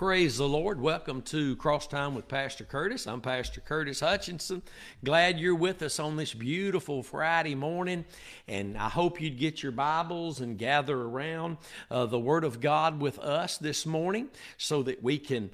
Praise the Lord. Welcome to Cross Time with Pastor Curtis. I'm Pastor Curtis Hutchinson. Glad you're with us on this beautiful Friday morning. And I hope you'd get your Bibles and gather around uh, the Word of God with us this morning so that we can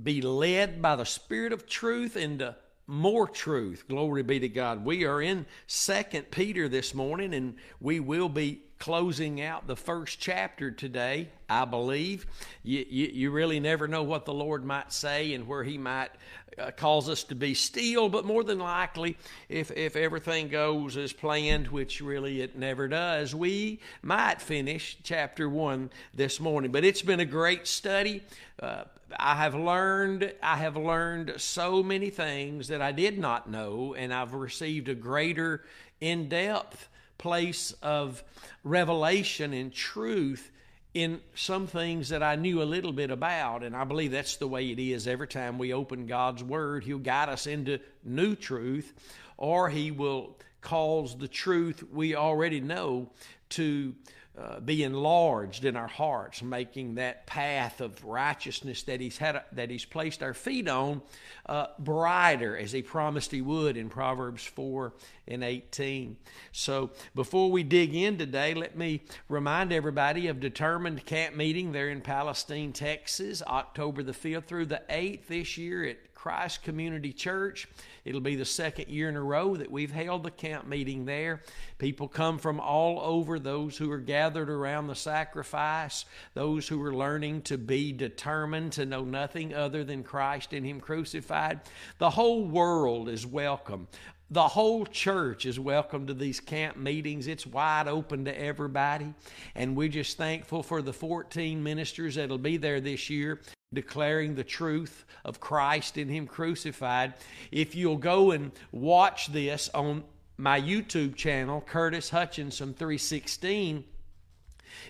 be led by the Spirit of truth into more truth. Glory be to God. We are in Second Peter this morning, and we will be closing out the first chapter today, I believe. You, you, you, really never know what the Lord might say and where He might uh, cause us to be still, but more than likely, if, if everything goes as planned, which really it never does, we might finish chapter one this morning. But it's been a great study. Uh, I have learned I have learned so many things that I did not know, and I've received a greater in depth place of revelation and truth in some things that I knew a little bit about. And I believe that's the way it is every time we open God's Word. He'll guide us into new truth, or He will cause the truth we already know to uh, be enlarged in our hearts, making that path of righteousness that He's had that He's placed our feet on uh, brighter, as He promised He would in Proverbs four and eighteen. So, before we dig in today, let me remind everybody of determined camp meeting there in Palestine, Texas, October the fifth through the eighth this year at Christ Community Church. It'll be the second year in a row that we've held the camp meeting there. People come from all over, those who are gathered around the sacrifice, those who are learning to be determined to know nothing other than Christ and Him crucified. The whole world is welcome. The whole church is welcome to these camp meetings. It's wide open to everybody. And we're just thankful for the 14 ministers that'll be there this year declaring the truth of Christ in Him crucified. If you'll go and watch this on my YouTube channel, Curtis Hutchinson 316,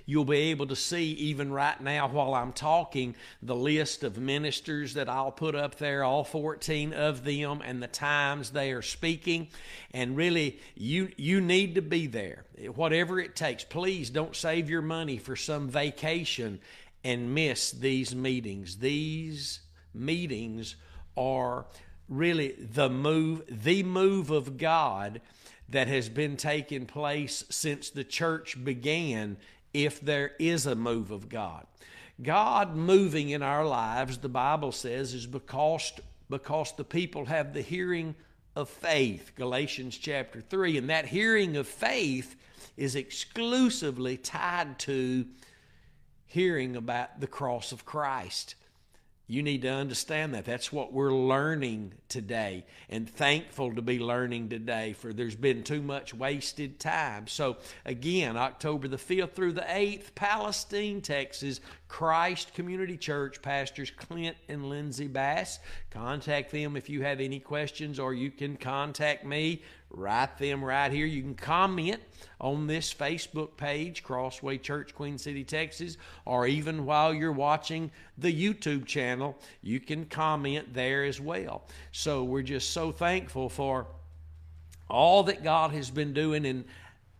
you'll be able to see even right now while I'm talking the list of ministers that I'll put up there, all 14 of them, and the times they are speaking. And really, you you need to be there, whatever it takes. Please don't save your money for some vacation and miss these meetings. These meetings are really the move, the move of God that has been taking place since the church began, if there is a move of God. God moving in our lives, the Bible says, is because, because the people have the hearing of faith, Galatians chapter 3. And that hearing of faith is exclusively tied to hearing about the cross of Christ. You need to understand that. That's what we're learning today and thankful to be learning today for there's been too much wasted time. So, again, October the 5th through the 8th, Palestine, Texas, Christ Community Church, Pastors Clint and Lindsay Bass. Contact them if you have any questions, or you can contact me write them right here. You can comment on this Facebook page, Crossway Church, Queen City, Texas, or even while you're watching the YouTube channel, you can comment there as well. So we're just so thankful for all that God has been doing in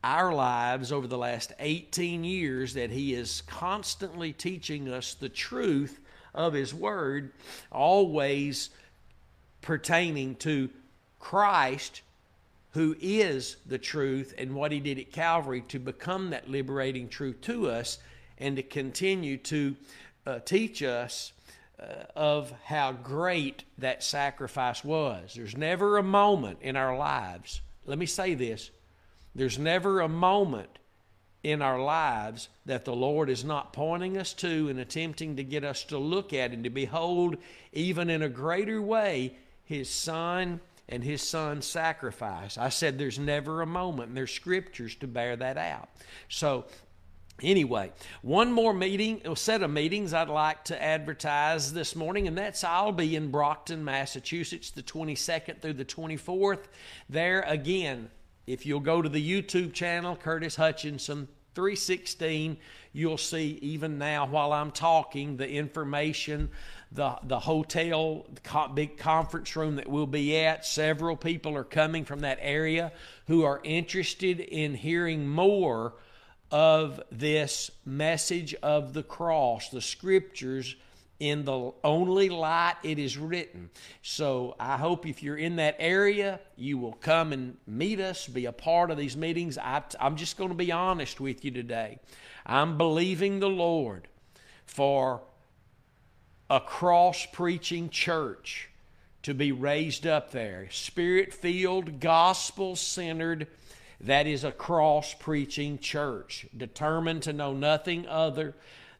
our lives over the last 18 years that He is constantly teaching us the truth of His Word, always pertaining to Christ who is the truth and what he did at Calvary to become that liberating truth to us and to continue to uh, teach us uh, of how great that sacrifice was. There's never a moment in our lives, let me say this there's never a moment in our lives that the Lord is not pointing us to and attempting to get us to look at and to behold, even in a greater way, His Son and his son's sacrifice. I said there's never a moment, and there's scriptures to bear that out. So, Anyway, one more meeting, set of meetings I'd like to advertise this morning, and that's I'll be in Brockton, Massachusetts, the 22nd through the 24th. There again, if you'll go to the YouTube channel, Curtis Hutchinson 316, you'll see even now while I'm talking the information the the hotel the big conference room that we'll be at several people are coming from that area who are interested in hearing more of this message of the cross the scriptures in the only light it is written. So I hope if you're in that area, you will come and meet us, be a part of these meetings. I, am just going to be honest with you today. I'm believing the Lord for a cross preaching church to be raised up there, spirit filled, gospel centered. That is a cross preaching church, determined to know nothing other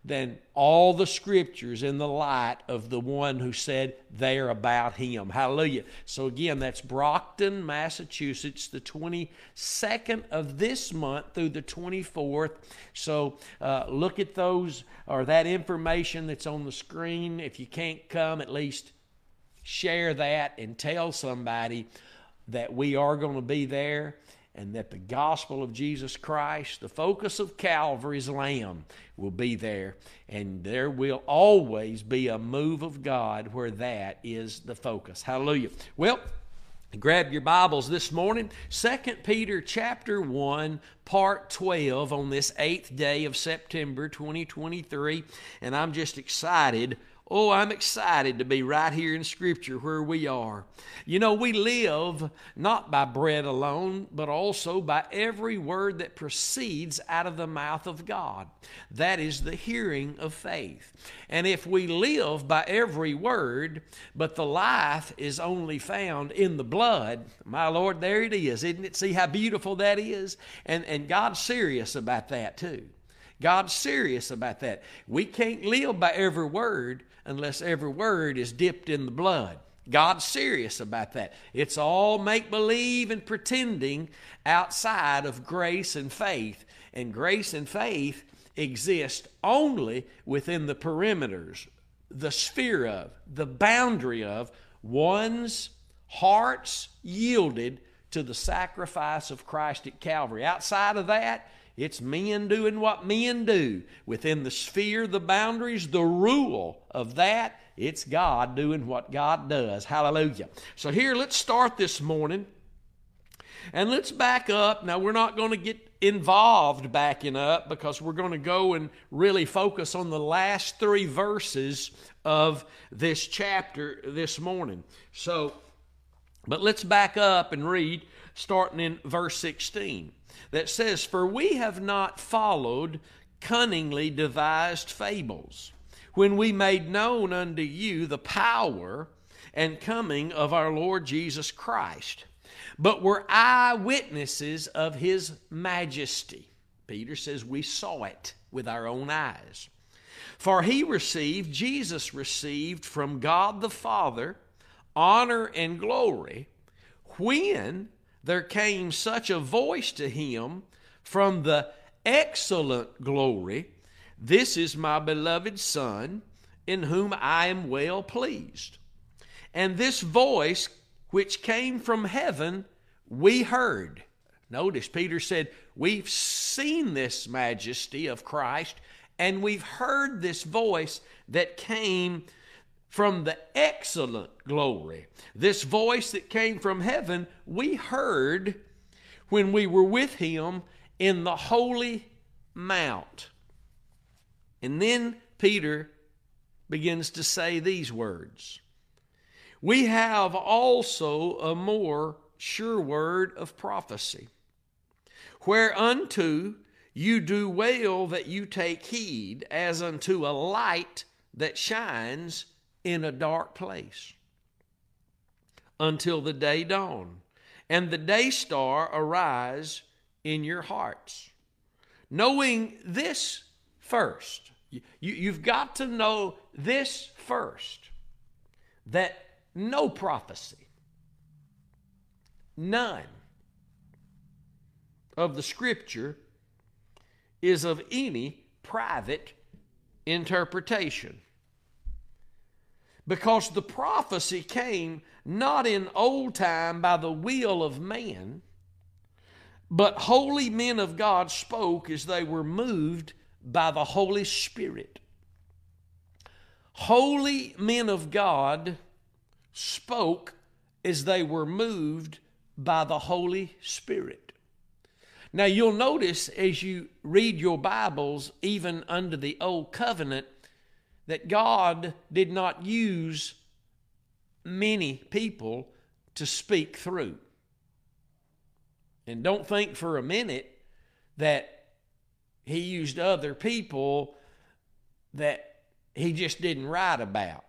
than all the scriptures in the light of the one who said they are about him. Hallelujah. So, again, that's Brockton, Massachusetts, the 22nd of this month through the 24th. So, uh, look at those or that information that's on the screen. If you can't come, at least share that and tell somebody that we are going to be there and that the gospel of Jesus Christ, the focus of Calvary's Lamb, will be there. And there will always be a move of God where that is the focus. Hallelujah. Well, grab your bibles this morning 2 peter chapter 1 part 12 on this eighth day of september 2023 and i'm just excited Oh, I'm excited to be right here in Scripture where we are. You know, we live not by bread alone, but also by every word that proceeds out of the mouth of God. That is the hearing of faith. And if we live by every word, but the life is only found in the blood, my Lord, there it is, isn't it? See how beautiful that is? And, and God's serious about that too. God's serious about that. We can't live by every word unless every word is dipped in the blood. God's serious about that. It's all make believe and pretending outside of grace and faith. And grace and faith exist only within the perimeters, the sphere of, the boundary of one's hearts yielded to the sacrifice of Christ at Calvary. Outside of that, it's men doing what men do. Within the sphere, the boundaries, the rule of that, it's God doing what God does. Hallelujah. So here, let's start this morning. And let's back up. Now, we're not going to get involved backing up because we're going to go and really focus on the last three verses of this chapter this morning. So, but let's back up and read starting in verse 16 that says, For we have not followed cunningly devised fables, when we made known unto you the power and coming of our Lord Jesus Christ, but were eyewitnesses of his majesty. Peter says, We saw it with our own eyes. For he received, Jesus received from God the Father honor and glory when there came such a voice to him from the excellent glory This is my beloved Son, in whom I am well pleased. And this voice which came from heaven, we heard. Notice Peter said, We've seen this majesty of Christ, and we've heard this voice that came from the excellent glory. This voice that came from heaven, we heard when we were with him in the holy mount. And then Peter begins to say these words We have also a more sure word of prophecy, whereunto you do well that you take heed as unto a light that shines in a dark place until the day dawn and the day star arise in your hearts. Knowing this first, you, you've got to know this first that no prophecy, none of the scripture is of any private interpretation because the prophecy came not in old time by the will of man, but holy men of God spoke as they were moved by the Holy Spirit. Holy men of God spoke as they were moved by the Holy Spirit. Now, you'll notice as you read your Bibles, even under the Old Covenant, that God did not use many people to speak through. And don't think for a minute that he used other people that he just didn't write about.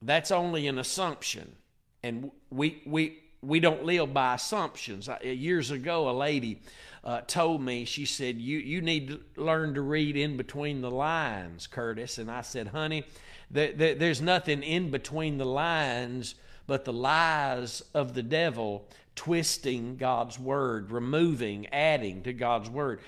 That's only an assumption. And we, we, we don't live by assumptions. Years ago, a lady uh, told me, she said, you, you need to learn to read in between the lines, Curtis. And I said, honey, there, there, there's nothing in between the lines but the lies of the devil twisting God's word, removing, adding to God's word.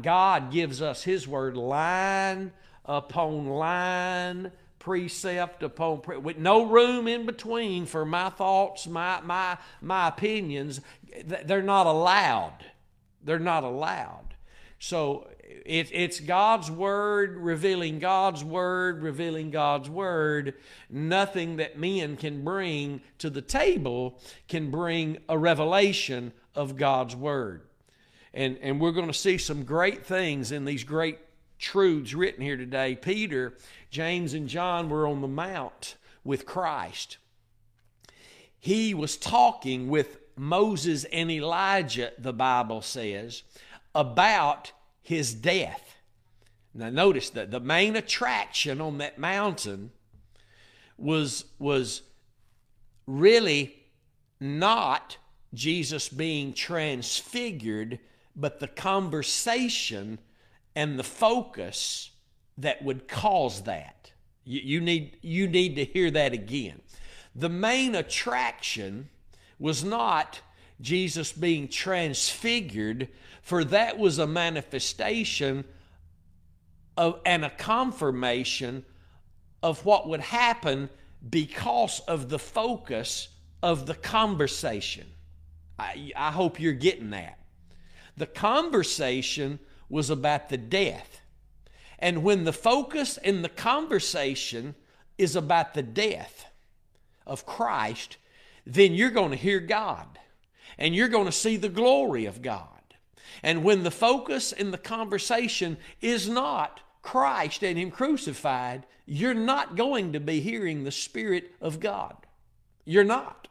God gives us His word line upon line, precept upon pre- with no room in between for my thoughts, my my my opinions. They're not allowed. They're not allowed. So it, it's God's Word revealing God's Word, revealing God's Word. Nothing that men can bring to the table can bring a revelation of God's Word. And, and we're going to see some great things in these great truths written here today. Peter, James, and John were on the Mount with Christ. He was talking with Moses and Elijah, the Bible says, about his death. Now notice that the main attraction on that mountain was was really not Jesus being transfigured, but the conversation and the focus that would cause that. You, you, need, you need to hear that again. The main attraction was not Jesus being transfigured, for that was a manifestation of and a confirmation of what would happen because of the focus of the conversation. I, I hope you're getting that. The conversation was about the death. And when the focus in the conversation is about the death of Christ, then you're going to hear God and you're going to see the glory of God. And when the focus in the conversation is not Christ and Him crucified, you're not going to be hearing the Spirit of God. You're not.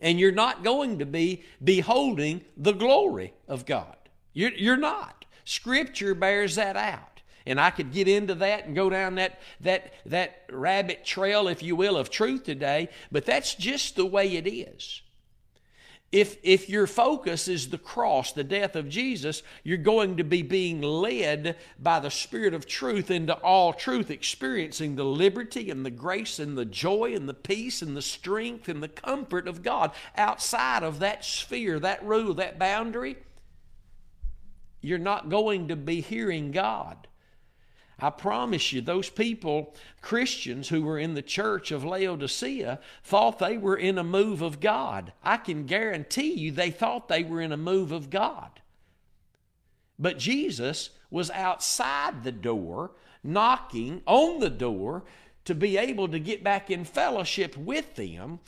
And you're not going to be beholding the glory of God. You're, you're not. Scripture bears that out. And I could get into that and go down that, that, that rabbit trail, if you will, of truth today, but that's just the way it is. If, if your focus is the cross, the death of Jesus, you're going to be being led by the Spirit of truth into all truth, experiencing the liberty and the grace and the joy and the peace and the strength and the comfort of God outside of that sphere, that rule, that boundary. You're not going to be hearing God. I promise you, those people, Christians who were in the church of Laodicea, thought they were in a move of God. I can guarantee you they thought they were in a move of God. But Jesus was outside the door, knocking on the door to be able to get back in fellowship with them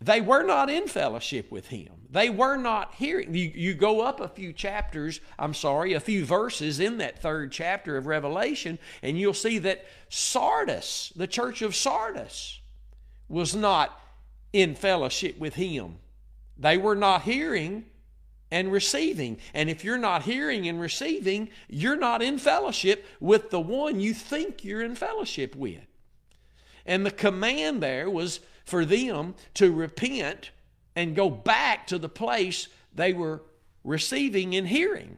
they were not in fellowship with him. They were not hearing. You, you go up a few chapters, I'm sorry, a few verses in that third chapter of Revelation, and you'll see that Sardis, the church of Sardis, was not in fellowship with him. They were not hearing and receiving. And if you're not hearing and receiving, you're not in fellowship with the one you think you're in fellowship with. And the command there was for them to repent and go back to the place they were receiving and hearing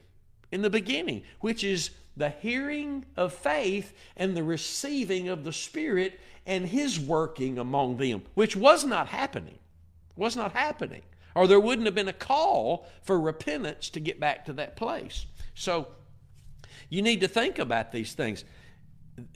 in the beginning, which is the hearing of faith and the receiving of the Spirit and His working among them, which was not happening. Was not happening. Or there wouldn't have been a call for repentance to get back to that place. So you need to think about these things.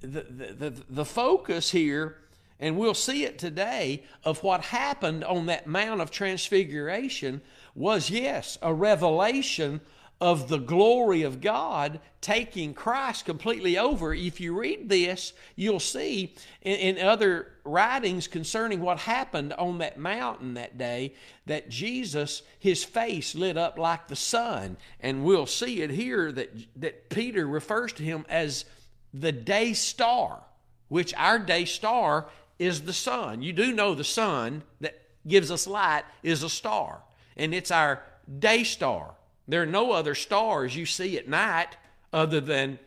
The, the, the, the focus here and we'll see it today of what happened on that Mount of Transfiguration was, yes, a revelation of the glory of God taking Christ completely over. If you read this, you'll see in, in, other writings concerning what happened on that mountain that day that Jesus, his face lit up like the sun. And we'll see it here that, that Peter refers to him as the day star which our day star is the sun. You do know the sun that gives us light is a star, and it's our day star. There are no other stars you see at night other than,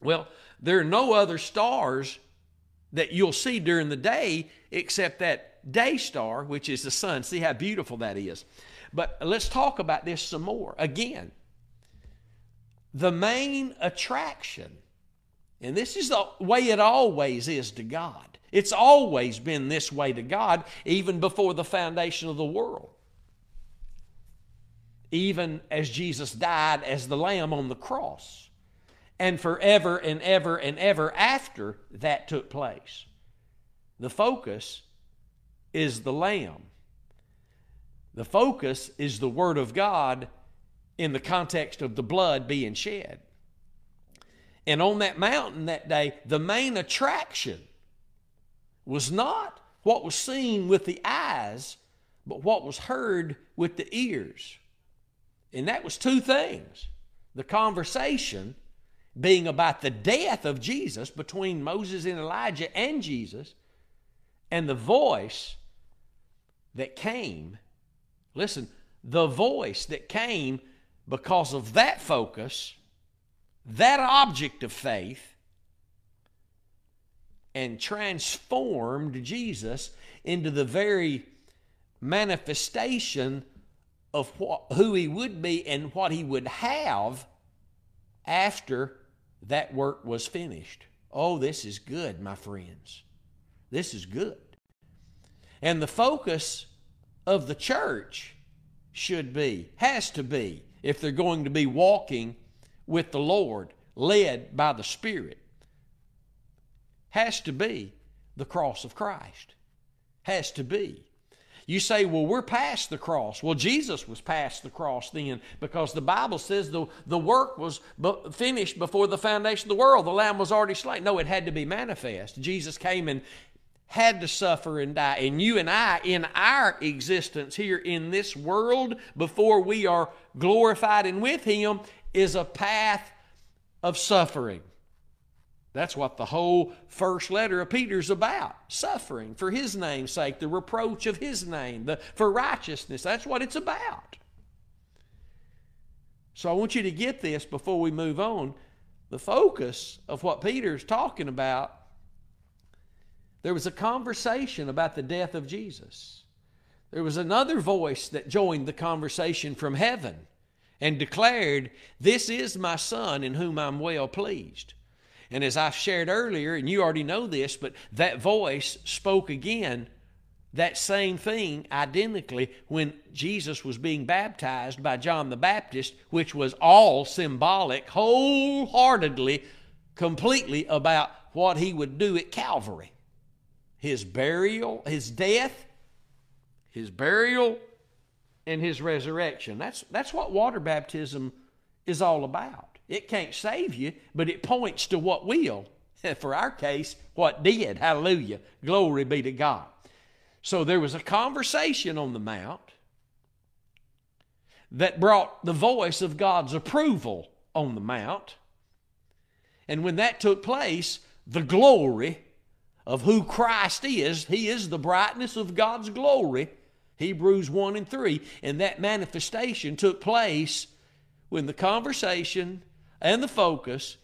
well, there are no other stars that you'll see during the day except that day star, which is the sun. See how beautiful that is. But let's talk about this some more. Again, the main attraction, and this is the way it always is to God. It's always been this way to God, even before the foundation of the world. Even as Jesus died as the Lamb on the cross. And forever and ever and ever after that took place. The focus is the Lamb. The focus is the Word of God in the context of the blood being shed. And on that mountain that day, the main attraction was not what was seen with the eyes, but what was heard with the ears. And that was two things the conversation being about the death of Jesus between Moses and Elijah and Jesus, and the voice that came. Listen, the voice that came because of that focus, that object of faith, and transformed Jesus into the very manifestation of what, who he would be and what he would have after that work was finished. Oh, this is good, my friends. This is good. And the focus of the church should be, has to be, if they're going to be walking with the Lord, led by the Spirit, has to be the cross of Christ. Has to be. You say, well, we're past the cross. Well, Jesus was past the cross then because the Bible says the, the work was finished before the foundation of the world. The Lamb was already slain. No, it had to be manifest. Jesus came and had to suffer and die. And you and I, in our existence here in this world, before we are glorified and with Him, is a path of suffering. That's what the whole first letter of Peter's about suffering for his name's sake, the reproach of his name, the, for righteousness. That's what it's about. So I want you to get this before we move on. The focus of what Peter's talking about, there was a conversation about the death of Jesus. There was another voice that joined the conversation from heaven and declared, This is my Son in whom I'm well pleased. And as I shared earlier, and you already know this, but that voice spoke again that same thing identically when Jesus was being baptized by John the Baptist, which was all symbolic, wholeheartedly, completely about what he would do at Calvary. His burial, his death, his burial, and his resurrection. That's, that's what water baptism is all about. It can't save you, but it points to what will. For our case, what did. Hallelujah. Glory be to God. So there was a conversation on the Mount that brought the voice of God's approval on the Mount. And when that took place, the glory of who Christ is, He is the brightness of God's glory. Hebrews 1 and 3. And that manifestation took place when the conversation and the focus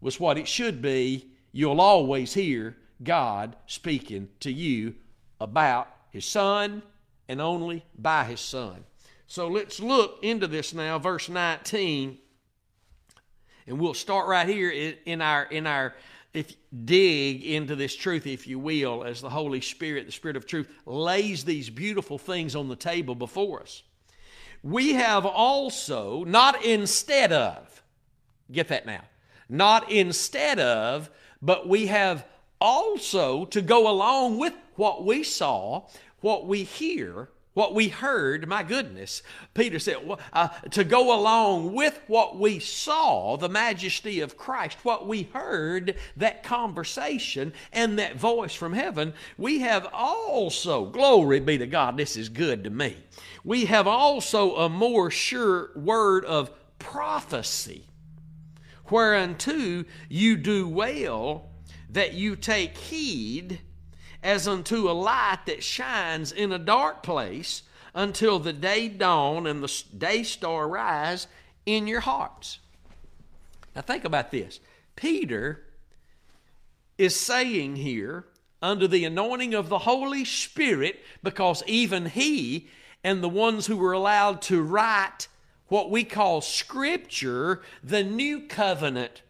was what it should be, you'll always hear God speaking to you about His Son and only by His Son. So let's look into this now, verse 19, and we'll start right here in our in our if dig into this truth, if you will, as the Holy Spirit, the Spirit of truth, lays these beautiful things on the table before us. We have also, not instead of, Get that now. Not instead of, but we have also to go along with what we saw, what we hear, what we heard, my goodness, Peter said, uh, to go along with what we saw, the majesty of Christ, what we heard, that conversation and that voice from heaven, we have also, glory be to God, this is good to me. We have also a more sure word of prophecy whereunto you do well that you take heed as unto a light that shines in a dark place until the day dawn and the day star rise in your hearts. Now, think about this. Peter is saying here, under the anointing of the Holy Spirit, because even he and the ones who were allowed to write what we call Scripture, the New Covenant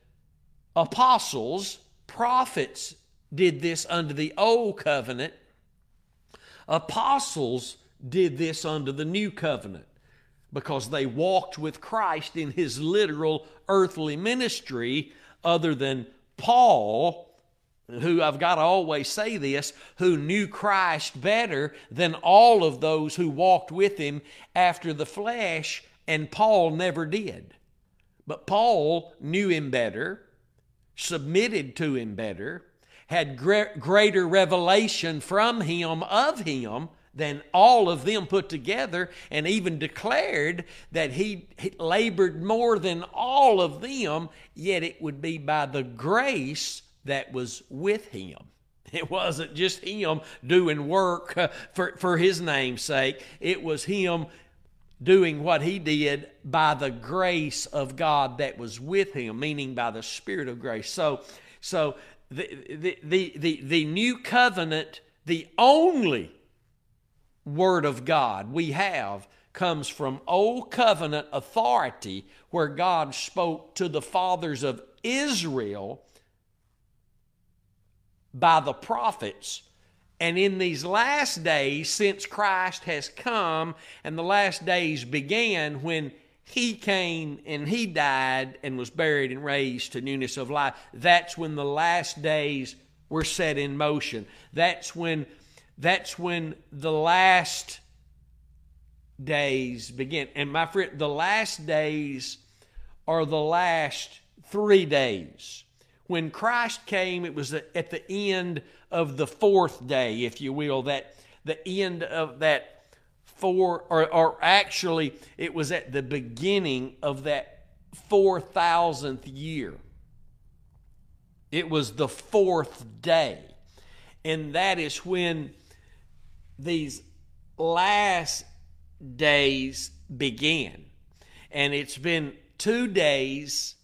apostles, prophets did this under the Old Covenant, apostles did this under the New Covenant because they walked with Christ in his literal earthly ministry, other than Paul, who I've got to always say this, who knew Christ better than all of those who walked with him after the flesh, and Paul never did. But Paul knew him better, submitted to him better, had greater revelation from him of him than all of them put together, and even declared that he labored more than all of them, yet it would be by the grace that was with him. It wasn't just him doing work uh, for, for his name's sake, it was him doing what he did by the grace of God that was with him, meaning by the Spirit of grace. So, so the, the, the, the, the new covenant, the only word of God we have comes from old covenant authority where God spoke to the fathers of Israel by the prophets. And in these last days, since Christ has come and the last days began when he came and he died and was buried and raised to newness of life, that's when the last days were set in motion. That's when that's when the last days begin. And my friend, the last days are the last three days. When Christ came, it was at the end of the fourth day, if you will, that the end of that four, or, or actually, it was at the beginning of that 4,000th year. It was the fourth day. And that is when these last days began. And it's been two days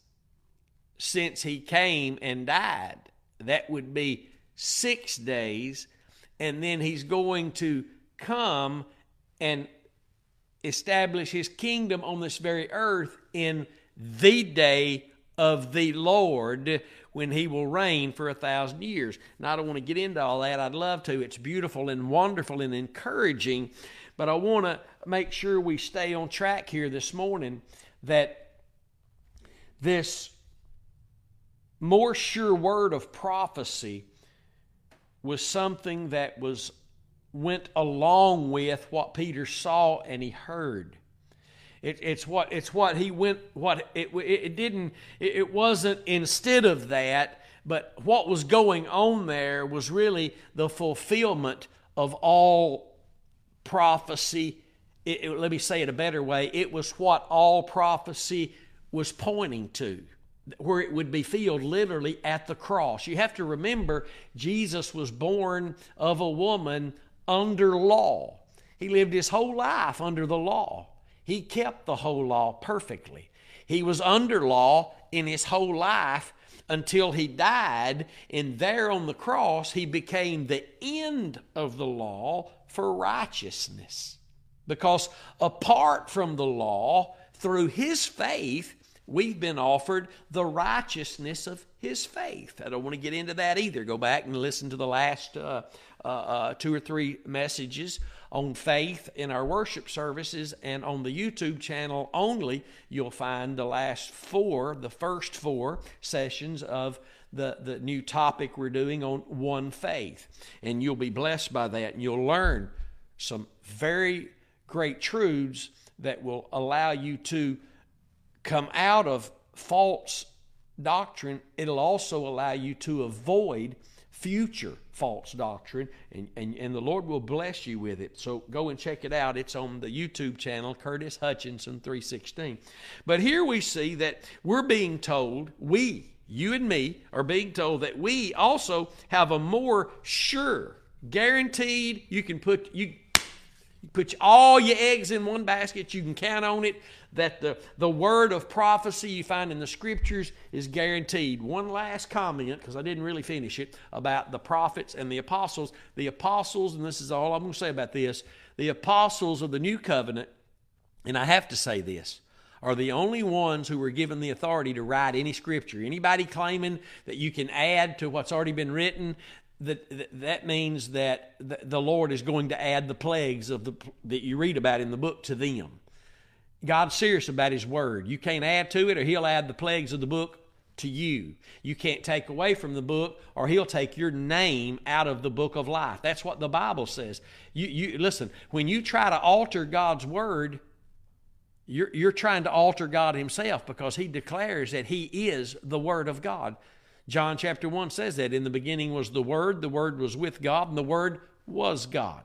since he came and died. That would be six days. And then he's going to come and establish his kingdom on this very earth in the day of the Lord when he will reign for a thousand years. Now, I don't want to get into all that. I'd love to. It's beautiful and wonderful and encouraging. But I want to make sure we stay on track here this morning that this more sure word of prophecy was something that was went along with what Peter saw and he heard. It, it's what it's what he went. What it it didn't. It, wasn't instead of that. But what was going on there was really the fulfillment of all prophecy. It, it, let me say it a better way. It was what all prophecy was pointing to, where it would be filled literally at the cross. You have to remember, Jesus was born of a woman under law. He lived his whole life under the law. He kept the whole law perfectly. He was under law in his whole life until he died, and there on the cross, he became the end of the law for righteousness. Because apart from the law, through his faith, we've been offered the righteousness of his faith. I don't want to get into that either. Go back and listen to the last uh, uh, uh, two or three messages on faith in our worship services and on the YouTube channel only, you'll find the last four, the first four sessions of the, the new topic we're doing on one faith. And you'll be blessed by that and you'll learn some very great truths that will allow you to come out of false doctrine. It'll also allow you to avoid future false doctrine, and, and, and the Lord will bless you with it. So go and check it out. It's on the YouTube channel, Curtis Hutchinson 316. But here we see that we're being told, we you and me, are being told that we also have a more sure, guaranteed, you can put you put all your eggs in one basket, you can count on it that the, the word of prophecy you find in the scriptures is guaranteed. One last comment, because I didn't really finish it, about the prophets and the apostles. The apostles, and this is all I'm going to say about this, the apostles of the new covenant, and I have to say this, are the only ones who were given the authority to write any scripture. Anybody claiming that you can add to what's already been written, that, that means that the Lord is going to add the plagues of the, that you read about in the book to them. God's serious about His Word. You can't add to it, or He'll add the plagues of the book to you. You can't take away from the book, or He'll take your name out of the book of life. That's what the Bible says. You, you listen. When you try to alter God's Word, you're, you're trying to alter God Himself because He declares that He is the Word of God. John chapter 1 says that in the beginning was the Word, the Word was with God, and the Word was God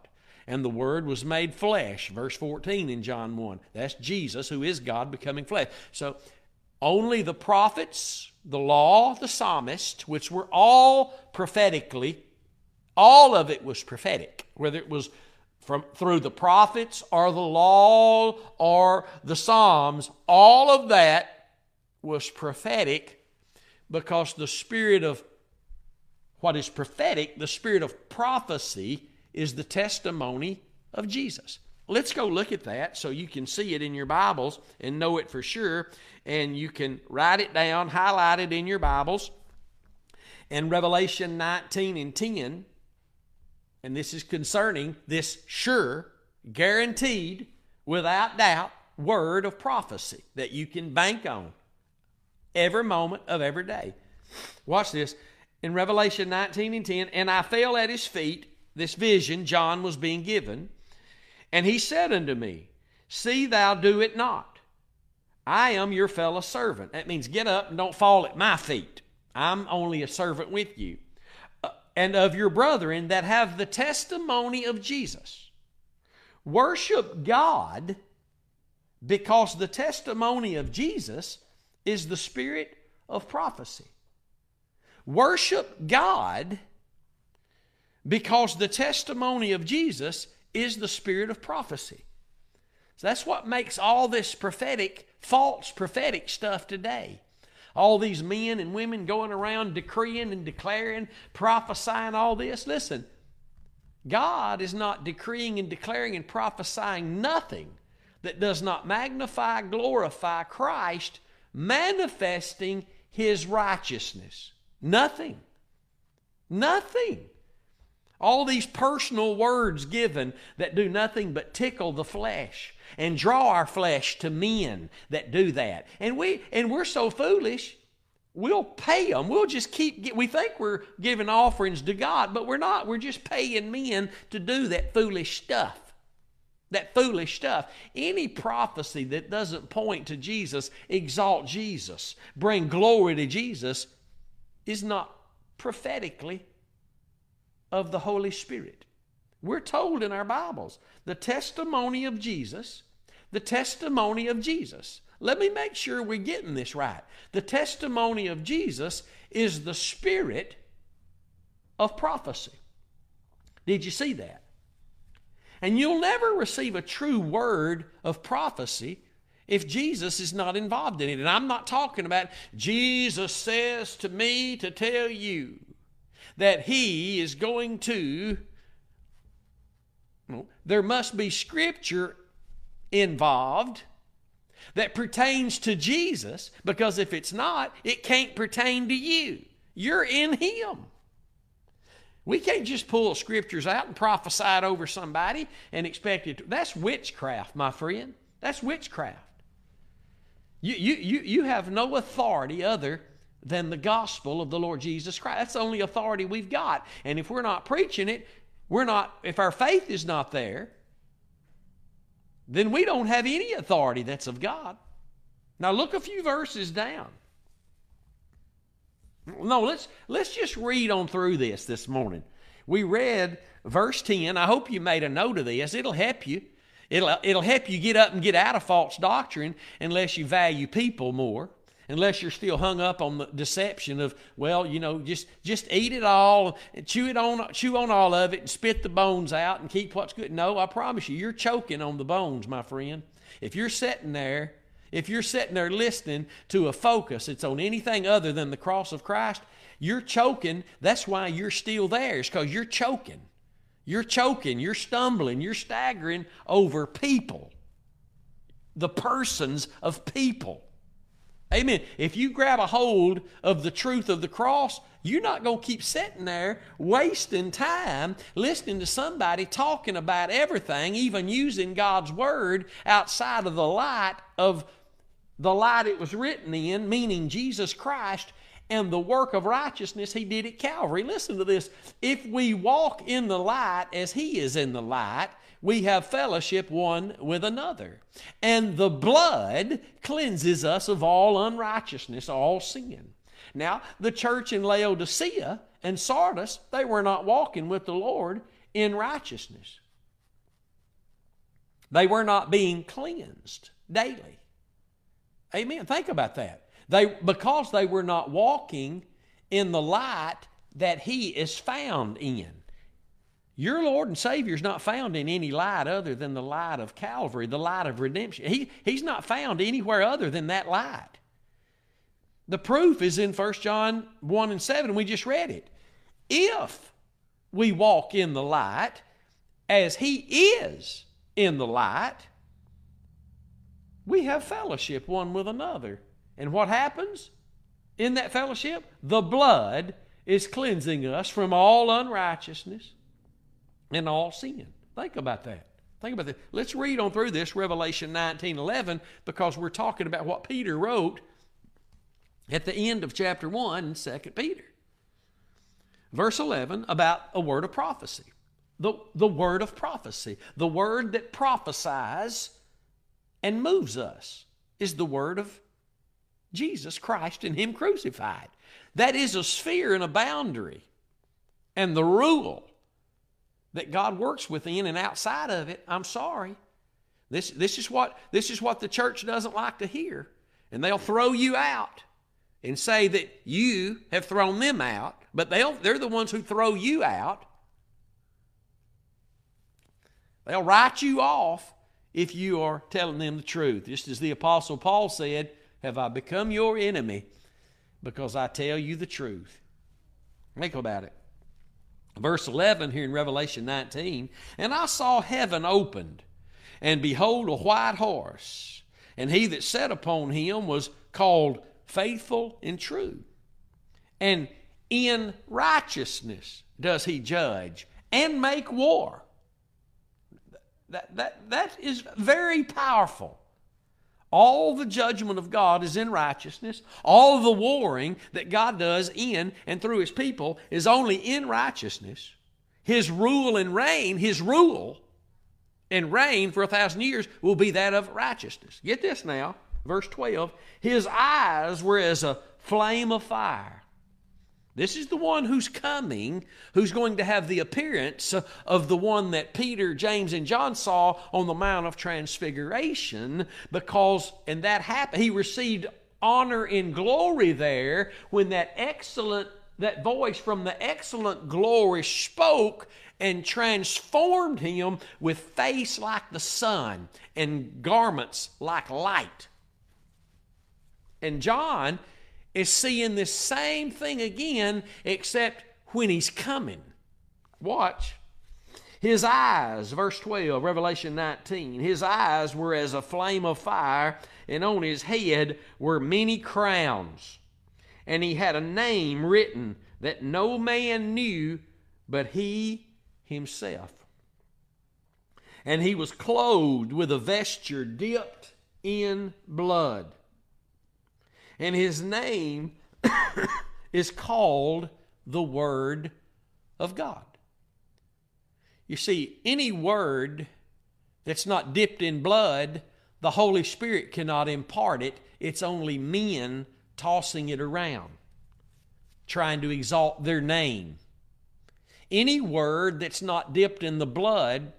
and the Word was made flesh. Verse 14 in John 1. That's Jesus, who is God, becoming flesh. So only the prophets, the law, the psalmist, which were all prophetically, all of it was prophetic, whether it was from through the prophets or the law or the psalms all of that was prophetic because the spirit of what is prophetic the spirit of prophecy is the testimony of Jesus. Let's go look at that so you can see it in your Bibles and know it for sure. And you can write it down, highlight it in your Bibles. In Revelation 19 and 10, and this is concerning this sure, guaranteed, without doubt word of prophecy that you can bank on every moment of every day. Watch this. In Revelation 19 and 10, and I fell at his feet this vision John was being given. And he said unto me, See thou do it not. I am your fellow servant. That means get up and don't fall at my feet. I'm only a servant with you. Uh, and of your brethren that have the testimony of Jesus. Worship God because the testimony of Jesus is the spirit of prophecy. Worship God because the testimony of Jesus is the spirit of prophecy. So that's what makes all this prophetic, false prophetic stuff today. All these men and women going around decreeing and declaring, prophesying all this. Listen, God is not decreeing and declaring and prophesying nothing that does not magnify, glorify Christ, manifesting his righteousness. Nothing. Nothing. All these personal words given that do nothing but tickle the flesh and draw our flesh to men that do that. And we and we're so foolish, we'll pay them. We'll just keep we think we're giving offerings to God, but we're not. We're just paying men to do that foolish stuff. That foolish stuff. Any prophecy that doesn't point to Jesus, exalt Jesus, bring glory to Jesus is not prophetically of the Holy Spirit. We're told in our Bibles the testimony of Jesus, the testimony of Jesus. Let me make sure we're getting this right. The testimony of Jesus is the spirit of prophecy. Did you see that? And you'll never receive a true word of prophecy if Jesus is not involved in it. And I'm not talking about Jesus says to me to tell you that he is going to, there must be scripture involved that pertains to Jesus because if it's not, it can't pertain to you. You're in him. We can't just pull scriptures out and prophesy it over somebody and expect it to. That's witchcraft, my friend. That's witchcraft. You, you, you, you have no authority other than the gospel of the Lord Jesus Christ. That's the only authority we've got. And if we're not preaching it, we're not, if our faith is not there, then we don't have any authority that's of God. Now look a few verses down. No, let's let's just read on through this this morning. We read verse 10. I hope you made a note of this. It'll help you. It'll, it'll help you get up and get out of false doctrine unless you value people more unless you're still hung up on the deception of well you know just just eat it all and chew it on chew on all of it and spit the bones out and keep what's good. No i promise you you're choking on the bones my friend. If you're sitting there if you're sitting there listening to a focus it's on anything other than the cross of christ you're choking. That's why you're still there. It's because you're choking. You're choking. You're stumbling. You're staggering over people. The persons of people Amen. If you grab a hold of the truth of the cross, you're not going to keep sitting there wasting time listening to somebody talking about everything, even using God's word outside of the light of the light it was written in, meaning Jesus Christ and the work of righteousness he did at Calvary. Listen to this. If we walk in the light as he is in the light, we have fellowship one with another. And the blood cleanses us of all unrighteousness, all sin. Now, the church in Laodicea and Sardis, they were not walking with the Lord in righteousness. They were not being cleansed daily. Amen. Think about that. They because they were not walking in the light that he is found in. Your Lord and Savior is not found in any light other than the light of Calvary, the light of redemption. He, he's not found anywhere other than that light. The proof is in 1 John 1 and 7. We just read it. If we walk in the light as He is in the light, we have fellowship one with another. And what happens in that fellowship? The blood is cleansing us from all unrighteousness and all sin. Think about that. Think about that. Let's read on through this, Revelation 19 11, because we're talking about what Peter wrote at the end of chapter 1 in 2 Peter. Verse 11 about a word of prophecy. The, the word of prophecy. The word that prophesies and moves us is the word of Jesus Christ and Him crucified. That is a sphere and a boundary and the rule that God works within and outside of it, I'm sorry. This, this, is what, this is what the church doesn't like to hear. And they'll throw you out and say that you have thrown them out, but they'll, they're the ones who throw you out. They'll write you off if you are telling them the truth. Just as the Apostle Paul said, Have I become your enemy because I tell you the truth? Think about it. Verse 11 here in Revelation 19 And I saw heaven opened, and behold, a white horse, and he that sat upon him was called faithful and true. And in righteousness does he judge and make war. That, that, that is very powerful. All the judgment of God is in righteousness. All the warring that God does in and through His people is only in righteousness. His rule and reign, His rule and reign for a thousand years will be that of righteousness. Get this now, verse 12. His eyes were as a flame of fire this is the one who's coming, who's going to have the appearance of the one that Peter, James, and John saw on the Mount of Transfiguration, because, and that happened, he received honor and glory there when that excellent, that voice from the excellent glory spoke and transformed him with face like the sun and garments like light. And John is seeing this same thing again, except when he's coming. Watch. His eyes, verse 12, Revelation 19, his eyes were as a flame of fire, and on his head were many crowns. And he had a name written that no man knew but he himself. And he was clothed with a vesture dipped in blood and his name is called the Word of God. You see, any word that's not dipped in blood, the Holy Spirit cannot impart it. It's only men tossing it around, trying to exalt their name. Any word that's not dipped in the blood,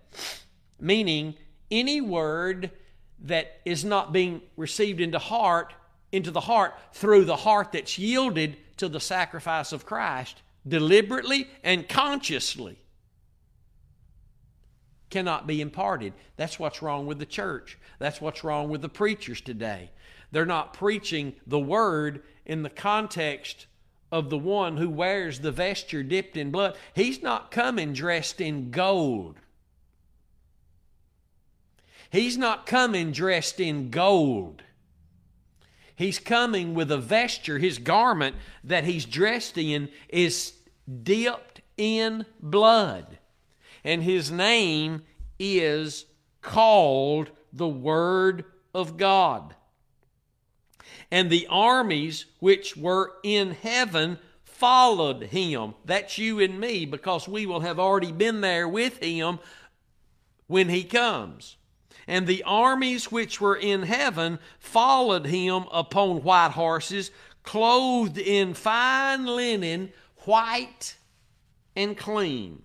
meaning any word that is not being received into heart into the heart through the heart that's yielded to the sacrifice of Christ deliberately and consciously cannot be imparted. That's what's wrong with the church. That's what's wrong with the preachers today. They're not preaching the word in the context of the one who wears the vesture dipped in blood. He's not coming dressed in gold. He's not coming dressed in gold. He's coming with a vesture. His garment that he's dressed in is dipped in blood. And his name is called the Word of God. And the armies which were in heaven followed him. That's you and me, because we will have already been there with him when he comes. And the armies which were in heaven followed him upon white horses, clothed in fine linen, white and clean.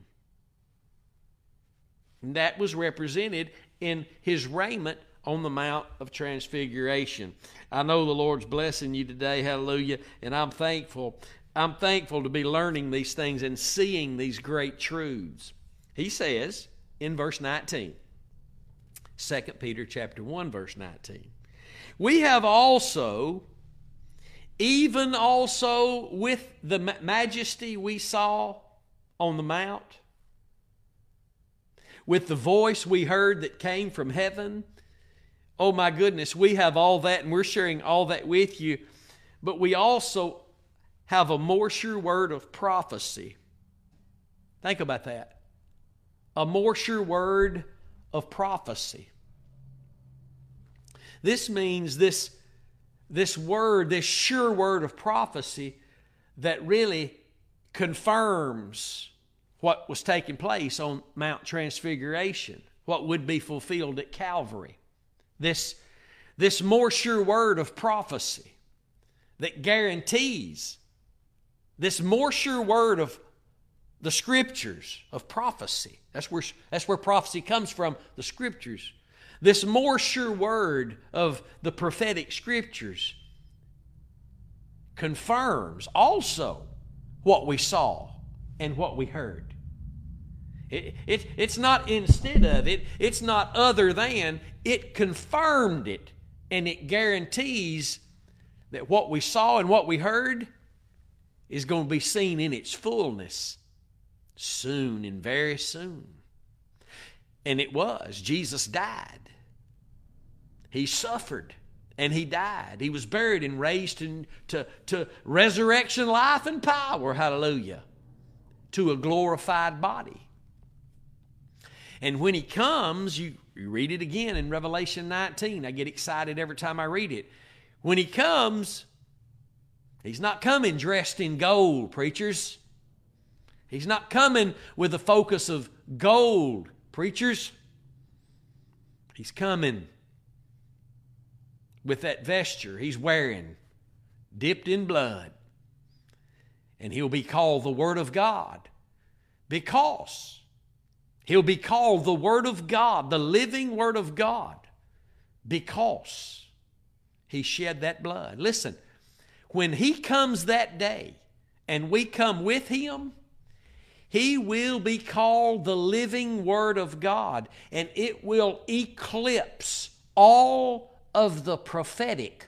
And that was represented in his raiment on the Mount of Transfiguration. I know the Lord's blessing you today, hallelujah, and I'm thankful. I'm thankful to be learning these things and seeing these great truths. He says in verse 19, 2 Peter chapter 1 verse 19. We have also even also with the majesty we saw on the mount with the voice we heard that came from heaven oh my goodness we have all that and we're sharing all that with you but we also have a more sure word of prophecy think about that a more sure word of prophecy. This means this, this word, this sure word of prophecy that really confirms what was taking place on Mount Transfiguration, what would be fulfilled at Calvary. This, this more sure word of prophecy that guarantees, this more sure word of the scriptures of prophecy. That's where, that's where prophecy comes from, the scriptures. This more sure word of the prophetic scriptures confirms also what we saw and what we heard. It, it, it's not instead of it, it's not other than, it confirmed it and it guarantees that what we saw and what we heard is going to be seen in its fullness soon and very soon. And it was. Jesus died. He suffered and he died. He was buried and raised in, to, to resurrection, life, and power. Hallelujah. To a glorified body. And when he comes, you, you read it again in Revelation 19. I get excited every time I read it. When he comes, he's not coming dressed in gold, preachers. He's not coming with the focus of gold, preachers. He's coming with that vesture he's wearing, dipped in blood. And he'll be called the Word of God because he'll be called the Word of God, the living Word of God, because he shed that blood. Listen, when he comes that day and we come with him, he will be called the living Word of God, and it will eclipse all of the prophetic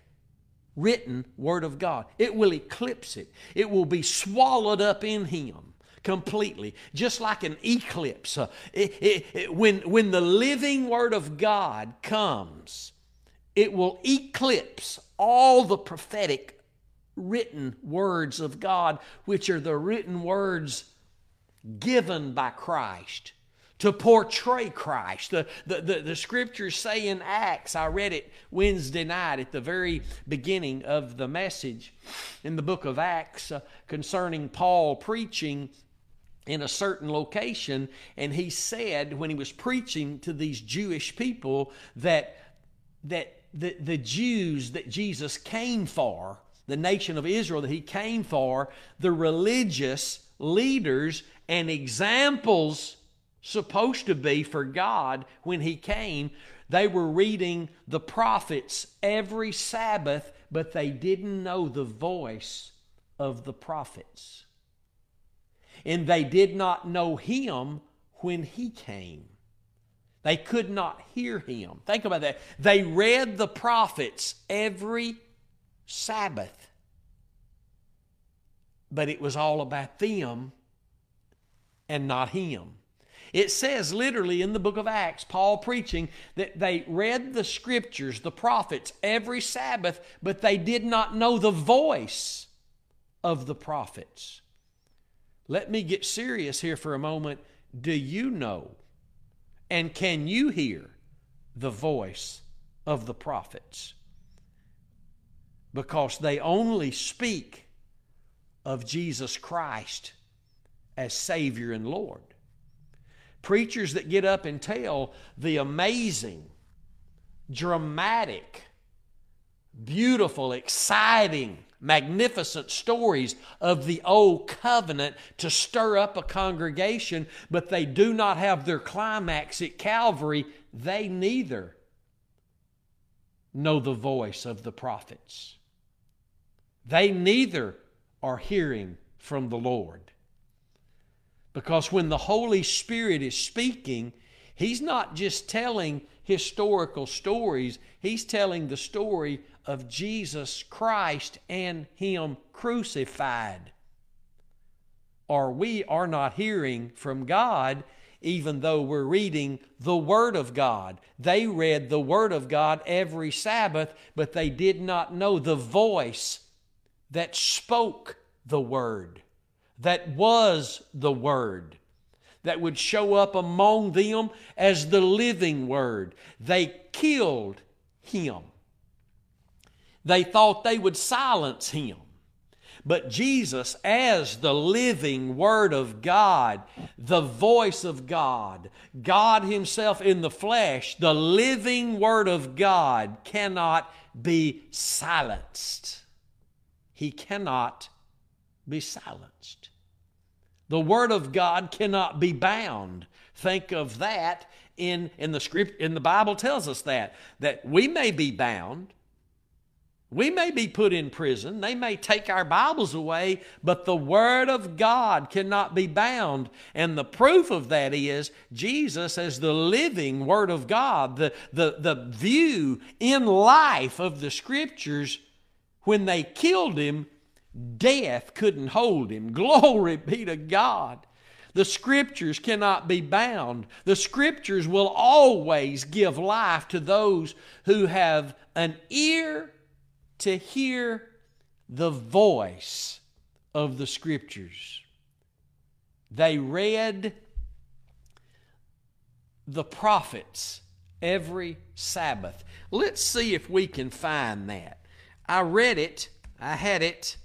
written Word of God. It will eclipse it, it will be swallowed up in Him completely, just like an eclipse. Uh, it, it, it, when, when the living Word of God comes, it will eclipse all the prophetic written words of God, which are the written words given by Christ to portray Christ. The, the, the, the, scriptures say in Acts, I read it Wednesday night at the very beginning of the message in the book of Acts uh, concerning Paul preaching in a certain location. And he said, when he was preaching to these Jewish people, that, that the, the Jews that Jesus came for, the nation of Israel that he came for, the religious leaders and examples supposed to be for God when He came. They were reading the prophets every Sabbath but they didn't know the voice of the prophets. And they did not know him when he came. They could not hear him. Think about that. They read the prophets every Sabbath, but it was all about them and not him. It says literally in the book of Acts, Paul preaching, that they read the scriptures, the prophets, every Sabbath, but they did not know the voice of the prophets. Let me get serious here for a moment. Do you know and can you hear the voice of the prophets? Because they only speak of Jesus Christ as Savior and Lord. Preachers that get up and tell the amazing, dramatic, beautiful, exciting, magnificent stories of the old covenant to stir up a congregation, but they do not have their climax at Calvary, they neither know the voice of the prophets. They neither are hearing from the Lord. Because when the Holy Spirit is speaking, He's not just telling historical stories, He's telling the story of Jesus Christ and Him crucified. Or we are not hearing from God even though we're reading the Word of God. They read the Word of God every Sabbath, but they did not know the voice that spoke the Word that was the Word, that would show up among them as the living Word. They killed him. They thought they would silence him. But Jesus, as the living Word of God, the voice of God, God Himself in the flesh, the living Word of God cannot be silenced. He cannot be silenced. The Word of God cannot be bound. Think of that in, in the script in the Bible tells us that. That we may be bound. We may be put in prison. They may take our Bibles away, but the Word of God cannot be bound. And the proof of that is Jesus as the living Word of God, the, the, the view in life of the Scriptures. When they killed him, Death couldn't hold him. Glory be to God. The scriptures cannot be bound. The scriptures will always give life to those who have an ear to hear the voice of the scriptures. They read the prophets every Sabbath. Let's see if we can find that. I read it, I had it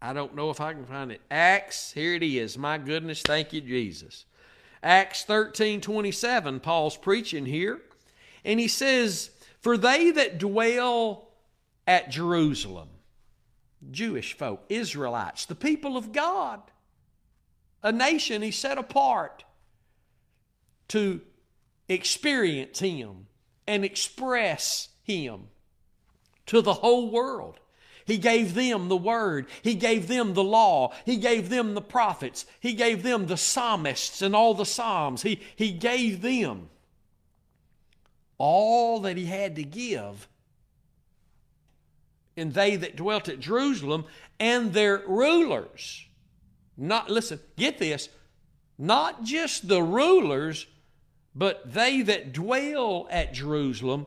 I don't know if I can find it. Acts, here it is. My goodness, thank you, Jesus. Acts 13 27, Paul's preaching here. And he says, For they that dwell at Jerusalem, Jewish folk, Israelites, the people of God, a nation he set apart to experience him and express him to the whole world. He gave them the word. He gave them the law. He gave them the prophets. He gave them the psalmists and all the psalms. He, he gave them all that he had to give. And they that dwelt at Jerusalem and their rulers. Not listen, get this, not just the rulers, but they that dwell at Jerusalem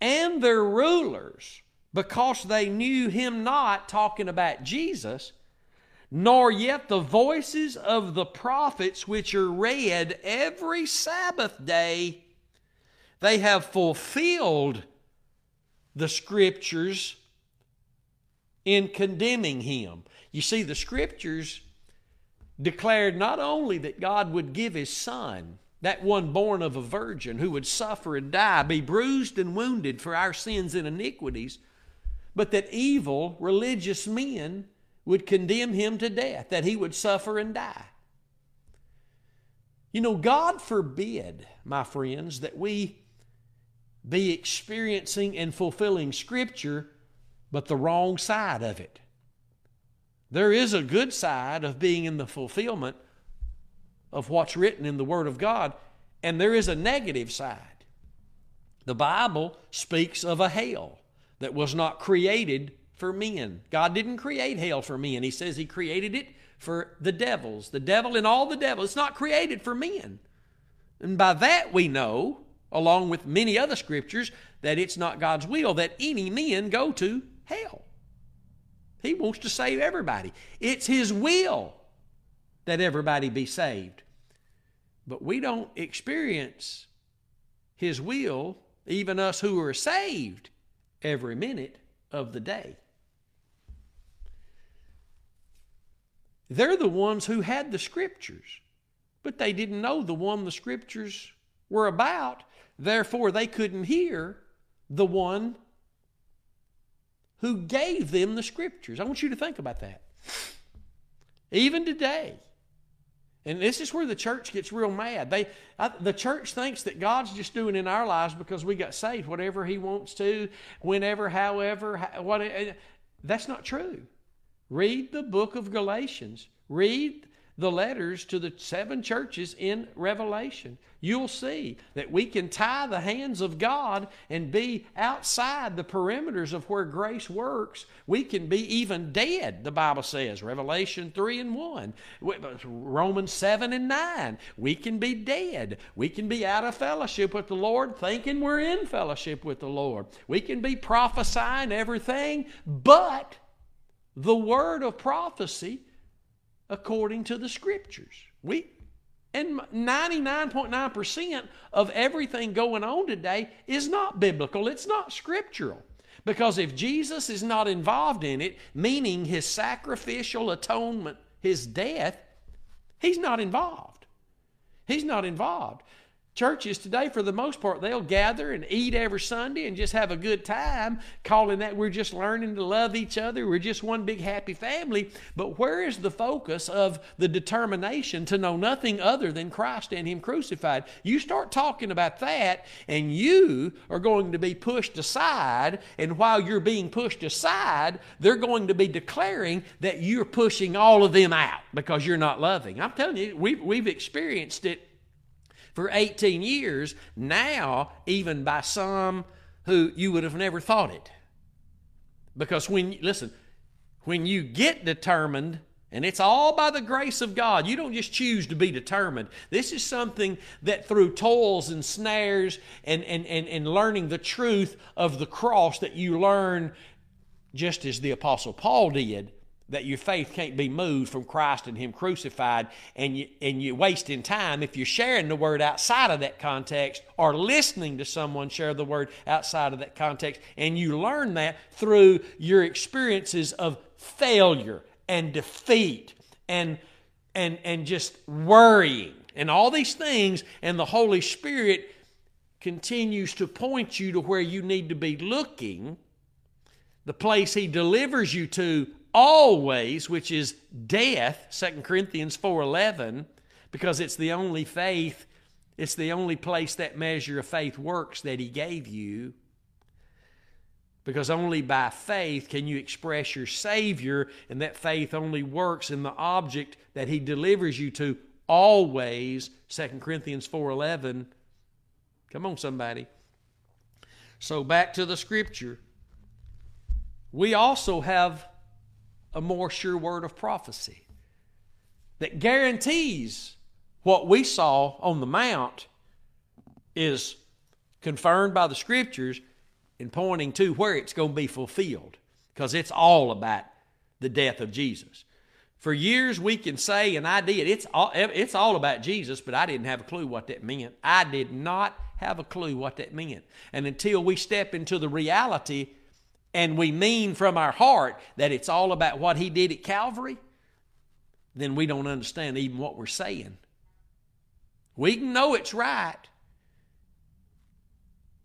and their rulers because they knew him not, talking about Jesus, nor yet the voices of the prophets which are read every Sabbath day. They have fulfilled the scriptures in condemning him. You see, the scriptures declared not only that God would give his son, that one born of a virgin who would suffer and die, be bruised and wounded for our sins and iniquities but that evil religious men would condemn him to death, that he would suffer and die. You know, God forbid, my friends, that we be experiencing and fulfilling Scripture, but the wrong side of it. There is a good side of being in the fulfillment of what's written in the Word of God, and there is a negative side. The Bible speaks of a hell that was not created for men. God didn't create hell for men. He says He created it for the devils. The devil and all the devils. It's not created for men. And by that we know along with many other scriptures, that it's not God's will that any men go to hell. He wants to save everybody. It's His will that everybody be saved. But we don't experience His will, even us who are saved, every minute of the day. They're the ones who had the scriptures, but they didn't know the one the scriptures were about Therefore, they couldn't hear the one who gave them the scriptures. I want you to think about that. Even today, and this is where the church gets real mad. They, I, the church thinks that God's just doing in our lives because we got saved, whatever He wants to, whenever, however. What, uh, that's not true. Read the book of Galatians. Read the letters to the seven churches in Revelation, you'll see that we can tie the hands of God and be outside the perimeters of where grace works. We can be even dead, the Bible says, Revelation 3 and 1, Romans 7 and 9. We can be dead. We can be out of fellowship with the Lord, thinking we're in fellowship with the Lord. We can be prophesying everything, but the word of prophecy according to the scriptures. We and 99.9% of everything going on today is not biblical. It's not scriptural. Because if Jesus is not involved in it, meaning his sacrificial atonement, his death, he's not involved. He's not involved. Churches today, for the most part, they'll gather and eat every Sunday and just have a good time, calling that we're just learning to love each other. We're just one big happy family. But where is the focus of the determination to know nothing other than Christ and Him crucified? You start talking about that, and you are going to be pushed aside. And while you're being pushed aside, they're going to be declaring that you're pushing all of them out because you're not loving. I'm telling you, we've, we've experienced it for 18 years, now, even by some who you would have never thought it. Because when, listen, when you get determined, and it's all by the grace of God. You don't just choose to be determined. This is something that through toils and snares and, and, and, and learning the truth of the cross that you learn, just as the Apostle Paul did, that your faith can't be moved from Christ and Him crucified, and you and you're wasting time if you're sharing the word outside of that context or listening to someone share the word outside of that context, and you learn that through your experiences of failure and defeat and and and just worrying and all these things, and the Holy Spirit continues to point you to where you need to be looking, the place He delivers you to always, which is death, 2 Corinthians 4:11, because it's the only faith, it's the only place that measure of faith works that he gave you. Because only by faith can you express your Savior, and that faith only works in the object that He delivers you to always. 2 Corinthians 4.11. Come on, somebody. So back to the Scripture. We also have a more sure word of prophecy that guarantees what we saw on the Mount is confirmed by the Scriptures and pointing to where it's going to be fulfilled because it's all about the death of Jesus. For years we can say, and I did, it's all, it's all about Jesus, but I didn't have a clue what that meant. I did not have a clue what that meant. And until we step into the reality and we mean from our heart that it's all about what he did at Calvary, then we don't understand even what we're saying. We can know it's right.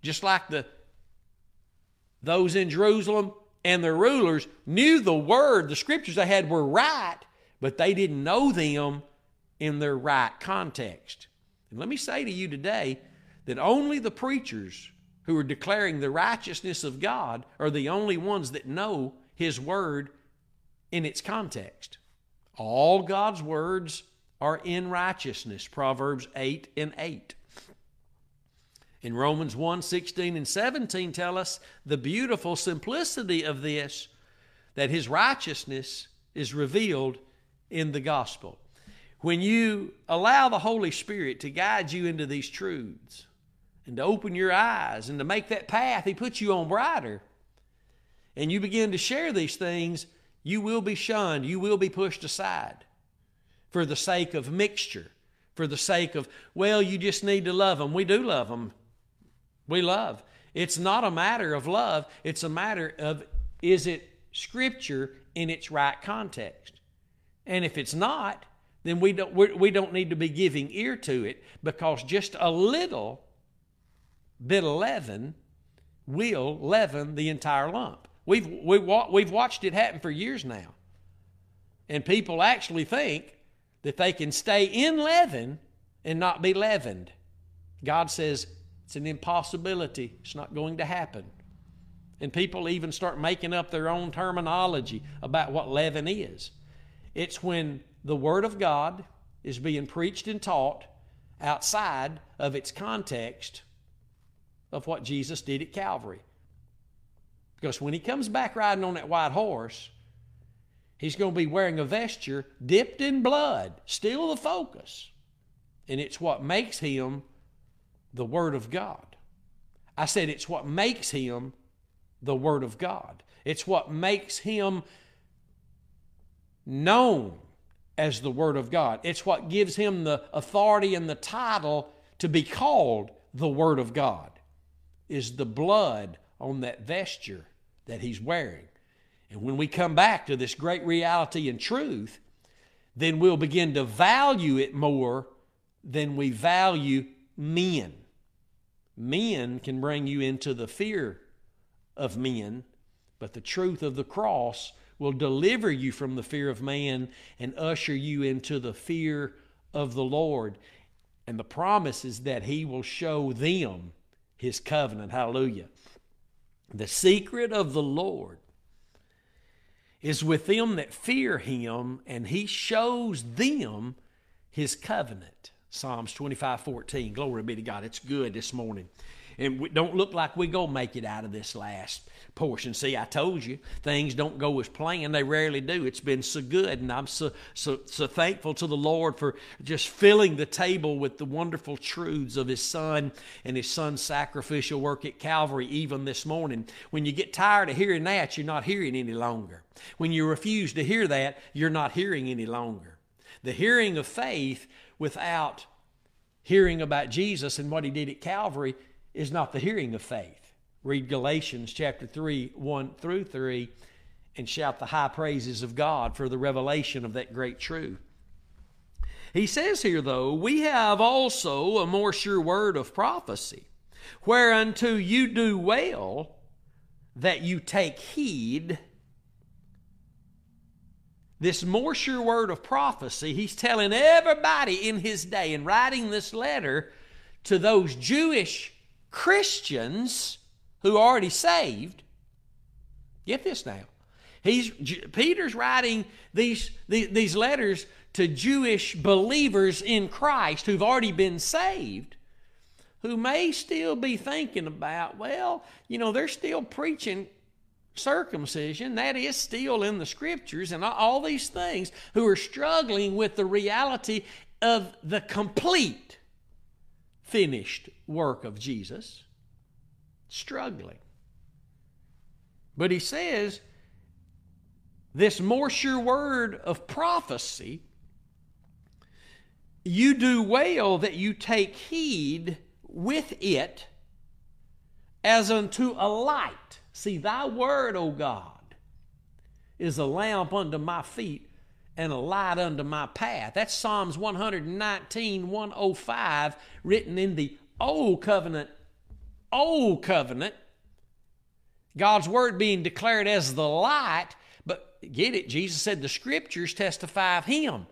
Just like the those in Jerusalem and their rulers knew the word, the scriptures they had were right, but they didn't know them in their right context. And let me say to you today that only the preachers who are declaring the righteousness of God are the only ones that know His Word in its context. All God's words are in righteousness. Proverbs 8 and 8. In Romans 1 16 and 17 tell us the beautiful simplicity of this that his righteousness is revealed in the gospel. When you allow the Holy Spirit to guide you into these truths and to open your eyes and to make that path he puts you on brighter, and you begin to share these things, you will be shunned, you will be pushed aside for the sake of mixture, for the sake of, well, you just need to love them. We do love them. We love. It's not a matter of love, it's a matter of is it Scripture in its right context? And if it's not, then we don't, we don't need to be giving ear to it because just a little bit of leaven will leaven the entire lump. We've, we, we've watched it happen for years now. And people actually think that they can stay in leaven and not be leavened. God says it's an impossibility, it's not going to happen. And people even start making up their own terminology about what leaven is. It's when the Word of God is being preached and taught outside of its context of what Jesus did at Calvary. Because when he comes back riding on that white horse, he's going to be wearing a vesture dipped in blood, still the focus. And it's what makes him the Word of God. I said it's what makes him the Word of God. It's what makes him known as the Word of God. It's what gives him the authority and the title to be called the Word of God, is the blood on that vesture that he's wearing. And when we come back to this great reality and truth, then we'll begin to value it more than we value men. Men can bring you into the fear of men, but the truth of the cross will deliver you from the fear of man and usher you into the fear of the Lord. And the promise is that He will show them His covenant. Hallelujah. The secret of the Lord is with them that fear Him, and He shows them His covenant. Psalms 25 14. Glory be to God. It's good this morning. And we don't look like we go make it out of this last portion. See, I told you things don't go as planned. They rarely do. It's been so good, and I'm so so so thankful to the Lord for just filling the table with the wonderful truths of His Son and His Son's sacrificial work at Calvary. Even this morning, when you get tired of hearing that, you're not hearing any longer. When you refuse to hear that, you're not hearing any longer. The hearing of faith without hearing about Jesus and what he did at Calvary is not the hearing of faith. Read Galatians chapter 3, 1 through 3, and shout the high praises of God for the revelation of that great truth. He says here, though, we have also a more sure word of prophecy, whereunto you do well that you take heed this more sure word of prophecy, he's telling everybody in his day and writing this letter to those Jewish Christians who are already saved. Get this now. He's, Peter's writing these, these letters to Jewish believers in Christ who've already been saved, who may still be thinking about, well, you know, they're still preaching circumcision, that is still in the scriptures, and all these things, who are struggling with the reality of the complete finished work of Jesus. Struggling. But he says, this more sure word of prophecy, you do well that you take heed with it as unto a light See, thy word, O God, is a lamp unto my feet and a light unto my path. That's Psalms 119, 105, written in the Old Covenant. Old Covenant. God's word being declared as the light, but get it, Jesus said the scriptures testify of Him.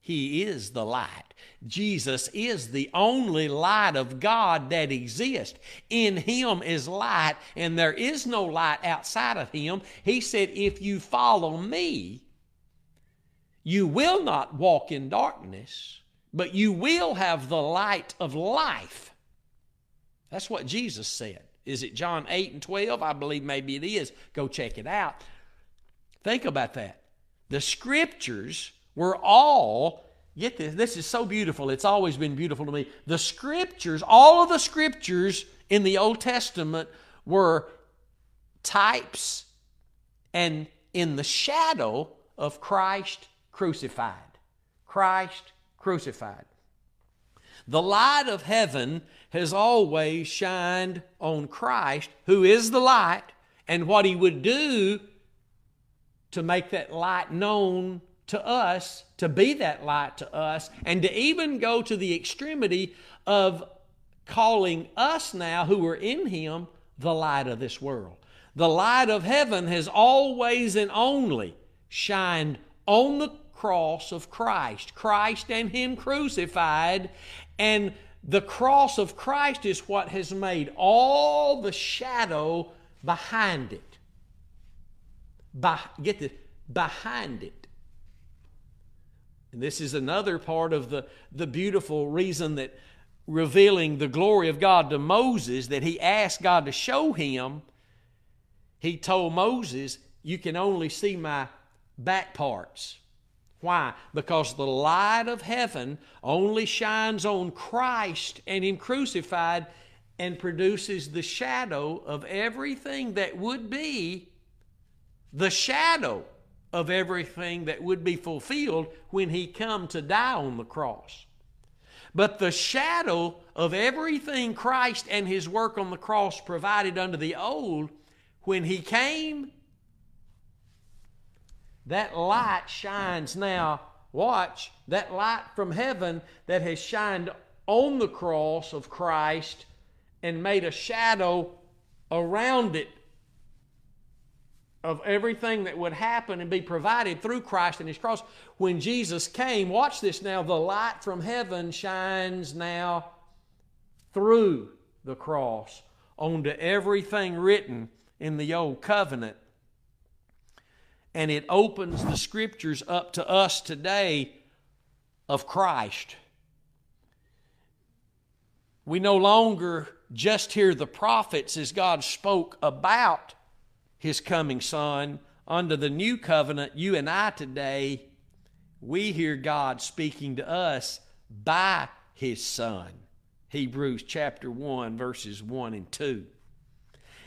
He is the light. Jesus is the only light of God that exists. In Him is light, and there is no light outside of Him. He said, If you follow me, you will not walk in darkness, but you will have the light of life. That's what Jesus said. Is it John 8 and 12? I believe maybe it is. Go check it out. Think about that. The scriptures were all, get this, this is so beautiful. It's always been beautiful to me. The scriptures, all of the scriptures in the Old Testament were types and in the shadow of Christ crucified. Christ crucified. The light of heaven has always shined on Christ, who is the light, and what he would do to make that light known to us, to be that light to us, and to even go to the extremity of calling us now who are in Him the light of this world. The light of heaven has always and only shined on the cross of Christ, Christ and Him crucified, and the cross of Christ is what has made all the shadow behind it. By, get this, behind it. And this is another part of the, the beautiful reason that revealing the glory of God to Moses, that he asked God to show him, he told Moses, You can only see my back parts. Why? Because the light of heaven only shines on Christ and Him crucified and produces the shadow of everything that would be the shadow of everything that would be fulfilled when he come to die on the cross. But the shadow of everything Christ and his work on the cross provided under the old, when he came, that light shines now. Watch, that light from heaven that has shined on the cross of Christ and made a shadow around it of everything that would happen and be provided through Christ and His cross. When Jesus came, watch this now, the light from heaven shines now through the cross onto everything written in the Old Covenant. And it opens the Scriptures up to us today of Christ. We no longer just hear the prophets as God spoke about his coming son. Under the new covenant, you and I today, we hear God speaking to us by his son. Hebrews chapter 1, verses 1 and 2.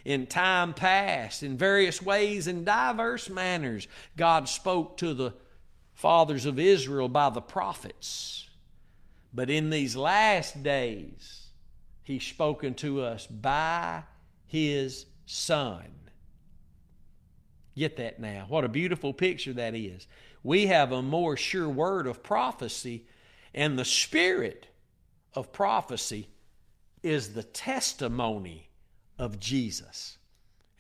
In time past, in various ways, in diverse manners, God spoke to the fathers of Israel by the prophets. But in these last days, He's spoken to us by His Son. Get that now. What a beautiful picture that is. We have a more sure word of prophecy, and the spirit of prophecy is the testimony of Jesus.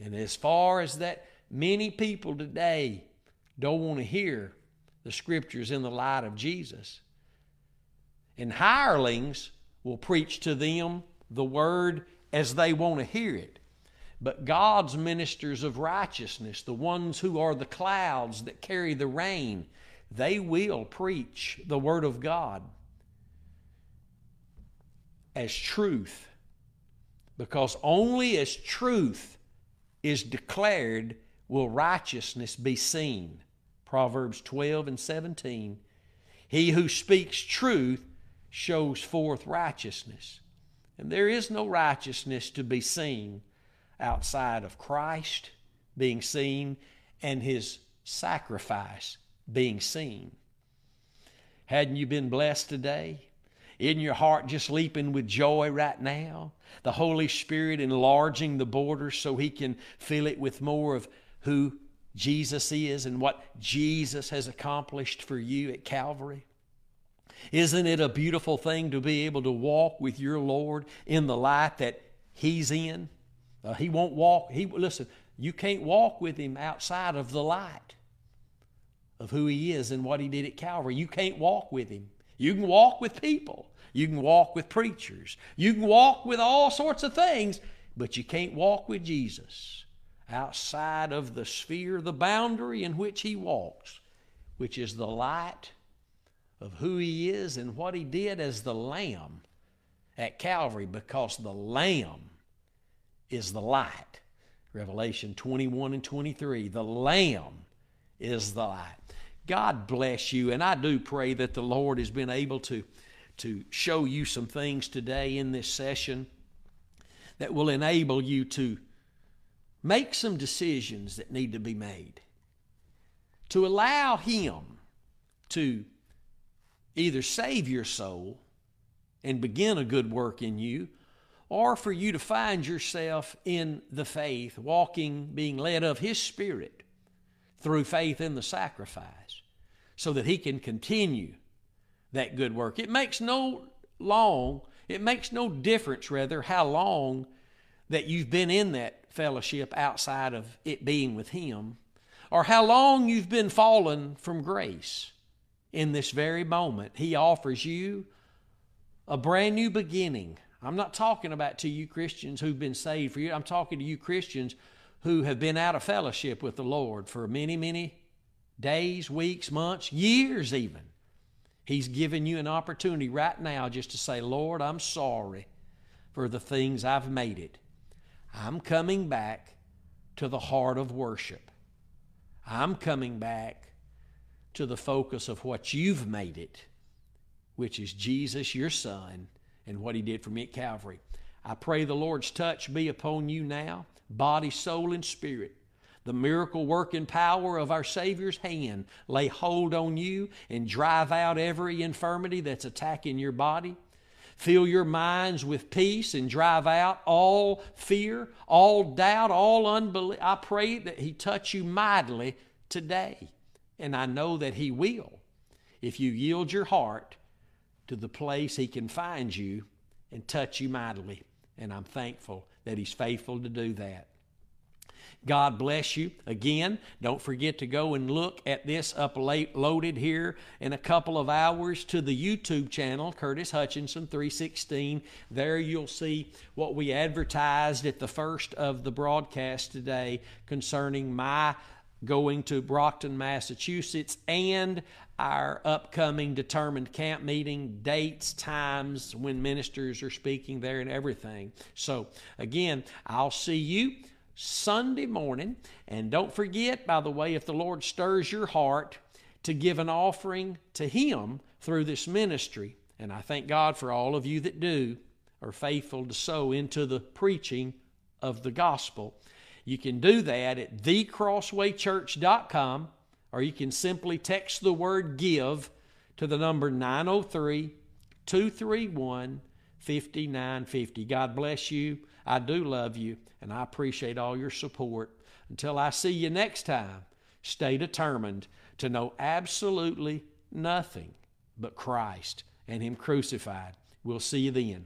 And as far as that, many people today don't want to hear the scriptures in the light of Jesus. And hirelings will preach to them the word as they want to hear it. But God's ministers of righteousness, the ones who are the clouds that carry the rain, they will preach the Word of God as truth. Because only as truth is declared will righteousness be seen. Proverbs 12 and 17. He who speaks truth shows forth righteousness. And there is no righteousness to be seen outside of Christ being seen and his sacrifice being seen. Hadn't you been blessed today? Isn't your heart just leaping with joy right now? The Holy Spirit enlarging the borders so He can fill it with more of who Jesus is and what Jesus has accomplished for you at Calvary? Isn't it a beautiful thing to be able to walk with your Lord in the light that He's in? Uh, he won't walk. He listen. You can't walk with him outside of the light of who He is and what He did at Calvary. You can't walk with Him. You can walk with people, you can walk with preachers, you can walk with all sorts of things, but you can't walk with Jesus outside of the sphere, the boundary in which He walks, which is the light of who He is and what He did as the Lamb at Calvary, because the Lamb is the light. Revelation 21 and 23. The Lamb is the light. God bless you. And I do pray that the Lord has been able to, to show you some things today in this session that will enable you to make some decisions that need to be made. To allow Him to either save your soul and begin a good work in you, or for you to find yourself in the faith, walking, being led of His Spirit through faith in the sacrifice, so that He can continue that good work. It makes no long, it makes no difference, rather, how long that you've been in that fellowship outside of it being with Him, or how long you've been fallen from grace. In this very moment, He offers you a brand new beginning I'm not talking about to you Christians who've been saved for you. I'm talking to you Christians who have been out of fellowship with the Lord for many, many days, weeks, months, years even. He's given you an opportunity right now just to say, Lord, I'm sorry for the things I've made it. I'm coming back to the heart of worship. I'm coming back to the focus of what you've made it, which is Jesus, your Son and what He did for me at Calvary. I pray the Lord's touch be upon you now, body, soul, and spirit. The miracle working power of our Savior's hand lay hold on you and drive out every infirmity that's attacking your body. Fill your minds with peace and drive out all fear, all doubt, all unbelief. I pray that He touch you mightily today. And I know that He will if you yield your heart to the place He can find you and touch you mightily. And I'm thankful that He's faithful to do that. God bless you. Again, don't forget to go and look at this uploaded here in a couple of hours to the YouTube channel, Curtis Hutchinson 316. There you'll see what we advertised at the first of the broadcast today concerning my going to Brockton, Massachusetts, and our upcoming determined camp meeting, dates, times, when ministers are speaking there, and everything. So, again, I'll see you Sunday morning. And don't forget, by the way, if the Lord stirs your heart to give an offering to Him through this ministry, and I thank God for all of you that do, are faithful to sow into the preaching of the gospel. You can do that at thecrosswaychurch.com or you can simply text the word give to the number 903 231 5950. God bless you. I do love you, and I appreciate all your support. Until I see you next time, stay determined to know absolutely nothing but Christ and Him crucified. We'll see you then.